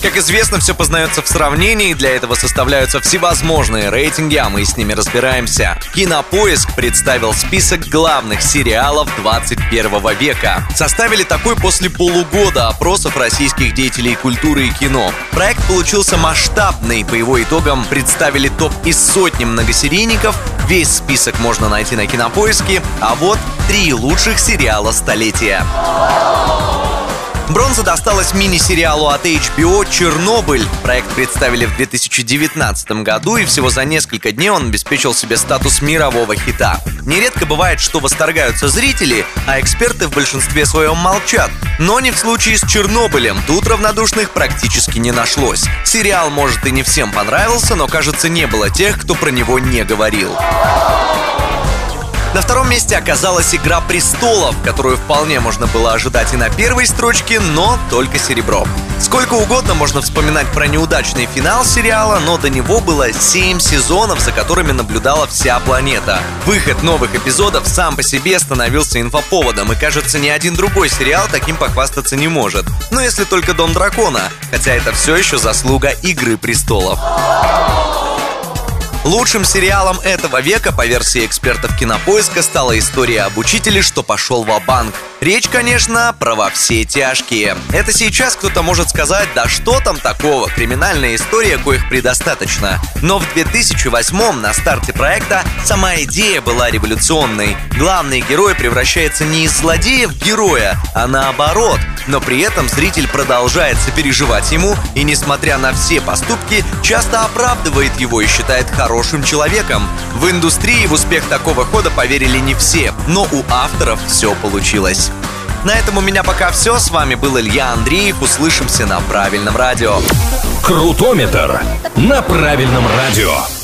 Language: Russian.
Как известно, все познается в сравнении, для этого составляются всевозможные рейтинги, а мы с ними разбираемся. Кинопоиск представил список главных сериалов 21 века. Составили такой после полугода опросов российских деятелей культуры и кино. Проект получился масштабный, по его итогам представили топ из сотни многосерийников, весь список можно найти на Кинопоиске, а вот три лучших сериала столетия. Бронза досталась мини-сериалу от HBO «Чернобыль». Проект представили в 2019 году, и всего за несколько дней он обеспечил себе статус мирового хита. Нередко бывает, что восторгаются зрители, а эксперты в большинстве своем молчат. Но не в случае с «Чернобылем». Тут равнодушных практически не нашлось. Сериал, может, и не всем понравился, но, кажется, не было тех, кто про него не говорил. На втором месте оказалась «Игра престолов», которую вполне можно было ожидать и на первой строчке, но только серебро. Сколько угодно можно вспоминать про неудачный финал сериала, но до него было 7 сезонов, за которыми наблюдала вся планета. Выход новых эпизодов сам по себе становился инфоповодом, и кажется, ни один другой сериал таким похвастаться не может. Но если только «Дом дракона», хотя это все еще заслуга «Игры престолов». Лучшим сериалом этого века по версии экспертов кинопоиска стала история об учителе, что пошел в банк Речь, конечно, про во все тяжкие. Это сейчас кто-то может сказать, да что там такого, криминальная история, коих предостаточно. Но в 2008 на старте проекта сама идея была революционной. Главный герой превращается не из злодея в героя, а наоборот. Но при этом зритель продолжает сопереживать ему и, несмотря на все поступки, часто оправдывает его и считает хорошим человеком. В индустрии в успех такого хода поверили не все, но у авторов все получилось. На этом у меня пока все. С вами был Илья Андреев. Услышимся на правильном радио. Крутометр на правильном радио.